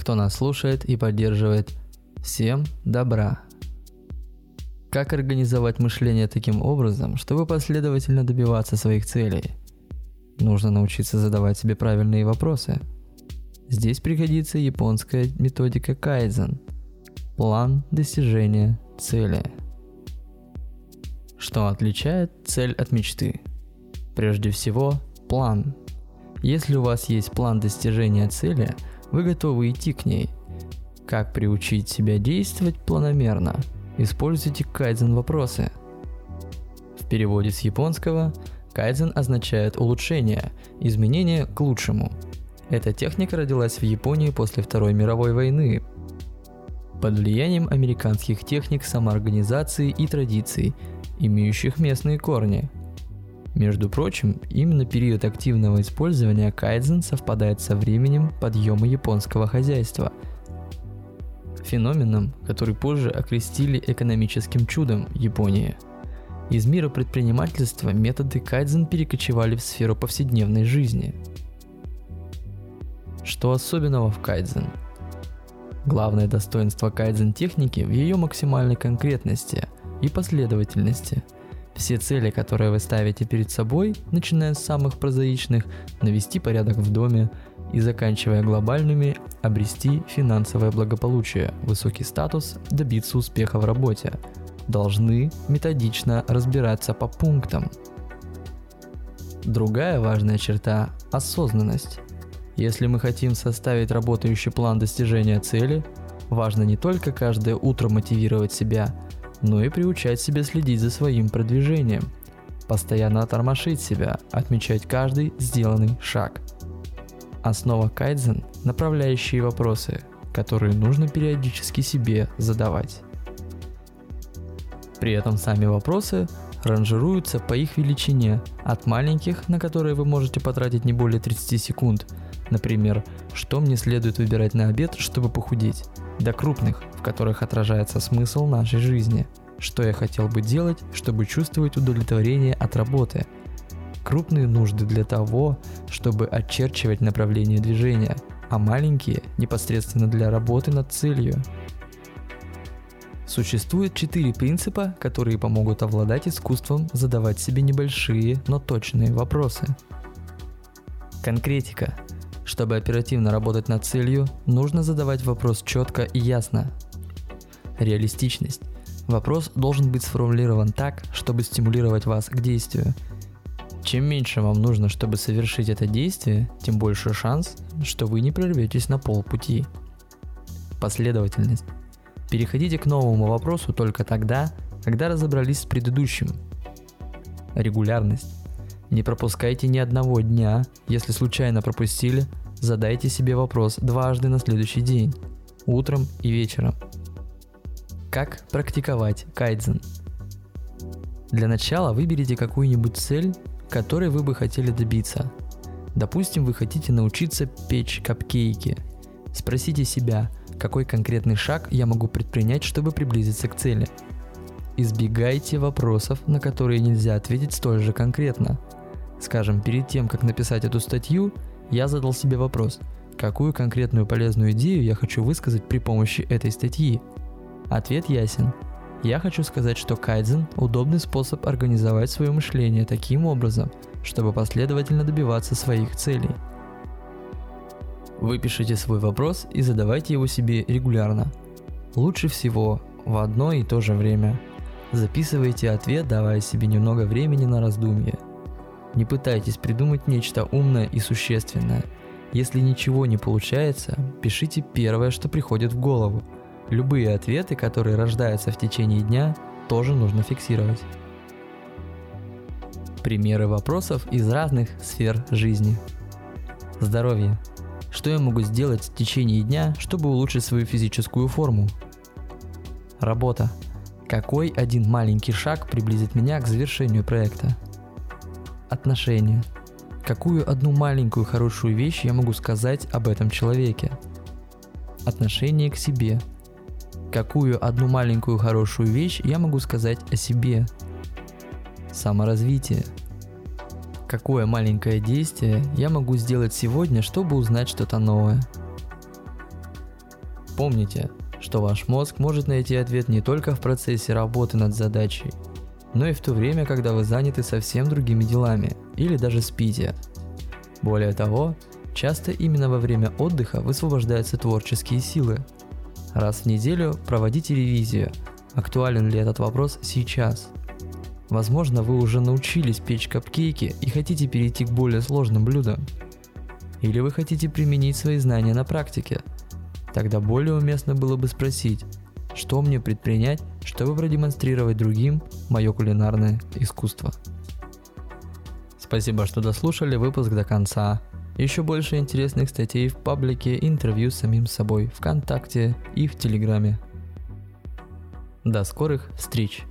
кто нас слушает и поддерживает. Всем добра! Как организовать мышление таким образом, чтобы последовательно добиваться своих целей? Нужно научиться задавать себе правильные вопросы. Здесь пригодится японская методика кайдзен – план достижения цели. Что отличает цель от мечты? Прежде всего, план. Если у вас есть план достижения цели, вы готовы идти к ней. Как приучить себя действовать планомерно – Используйте кайдзен вопросы. В переводе с японского кайдзен означает улучшение, изменение к лучшему. Эта техника родилась в Японии после Второй мировой войны под влиянием американских техник самоорганизации и традиций, имеющих местные корни. Между прочим, именно период активного использования кайдзен совпадает со временем подъема японского хозяйства – феноменом, который позже окрестили экономическим чудом Японии. Из мира предпринимательства методы кайдзен перекочевали в сферу повседневной жизни. Что особенного в кайдзен? Главное достоинство кайдзен техники в ее максимальной конкретности и последовательности. Все цели, которые вы ставите перед собой, начиная с самых прозаичных, навести порядок в доме, и заканчивая глобальными, обрести финансовое благополучие, высокий статус, добиться успеха в работе. Должны методично разбираться по пунктам. Другая важная черта – осознанность. Если мы хотим составить работающий план достижения цели, важно не только каждое утро мотивировать себя, но и приучать себя следить за своим продвижением, постоянно тормошить себя, отмечать каждый сделанный шаг – Основа кайдзен – направляющие вопросы, которые нужно периодически себе задавать. При этом сами вопросы ранжируются по их величине, от маленьких, на которые вы можете потратить не более 30 секунд, например, что мне следует выбирать на обед, чтобы похудеть, до крупных, в которых отражается смысл нашей жизни, что я хотел бы делать, чтобы чувствовать удовлетворение от работы – крупные нужды для того, чтобы очерчивать направление движения, а маленькие непосредственно для работы над целью. Существует четыре принципа, которые помогут овладать искусством задавать себе небольшие, но точные вопросы. Конкретика. Чтобы оперативно работать над целью, нужно задавать вопрос четко и ясно. Реалистичность. Вопрос должен быть сформулирован так, чтобы стимулировать вас к действию – чем меньше вам нужно, чтобы совершить это действие, тем больше шанс, что вы не прорветесь на полпути. Последовательность. Переходите к новому вопросу только тогда, когда разобрались с предыдущим. Регулярность. Не пропускайте ни одного дня, если случайно пропустили, задайте себе вопрос дважды на следующий день, утром и вечером. Как практиковать кайдзен? Для начала выберите какую-нибудь цель которой вы бы хотели добиться. Допустим, вы хотите научиться печь капкейки. Спросите себя, какой конкретный шаг я могу предпринять, чтобы приблизиться к цели. Избегайте вопросов, на которые нельзя ответить столь же конкретно. Скажем, перед тем, как написать эту статью, я задал себе вопрос, какую конкретную полезную идею я хочу высказать при помощи этой статьи. Ответ ясен – я хочу сказать, что кайдзен – удобный способ организовать свое мышление таким образом, чтобы последовательно добиваться своих целей. Выпишите свой вопрос и задавайте его себе регулярно. Лучше всего в одно и то же время. Записывайте ответ, давая себе немного времени на раздумье. Не пытайтесь придумать нечто умное и существенное. Если ничего не получается, пишите первое, что приходит в голову – Любые ответы, которые рождаются в течение дня, тоже нужно фиксировать. Примеры вопросов из разных сфер жизни. Здоровье. Что я могу сделать в течение дня, чтобы улучшить свою физическую форму? Работа. Какой один маленький шаг приблизит меня к завершению проекта? Отношения. Какую одну маленькую хорошую вещь я могу сказать об этом человеке? Отношение к себе – Какую одну маленькую хорошую вещь я могу сказать о себе? Саморазвитие. Какое маленькое действие я могу сделать сегодня, чтобы узнать что-то новое? Помните, что ваш мозг может найти ответ не только в процессе работы над задачей, но и в то время, когда вы заняты совсем другими делами или даже спите. Более того, часто именно во время отдыха высвобождаются творческие силы. Раз в неделю проводите ревизию, актуален ли этот вопрос сейчас. Возможно, вы уже научились печь капкейки и хотите перейти к более сложным блюдам. Или вы хотите применить свои знания на практике. Тогда более уместно было бы спросить, что мне предпринять, чтобы продемонстрировать другим мое кулинарное искусство. Спасибо, что дослушали выпуск до конца. Еще больше интересных статей в паблике, интервью с самим собой, ВКонтакте и в Телеграме. До скорых встреч!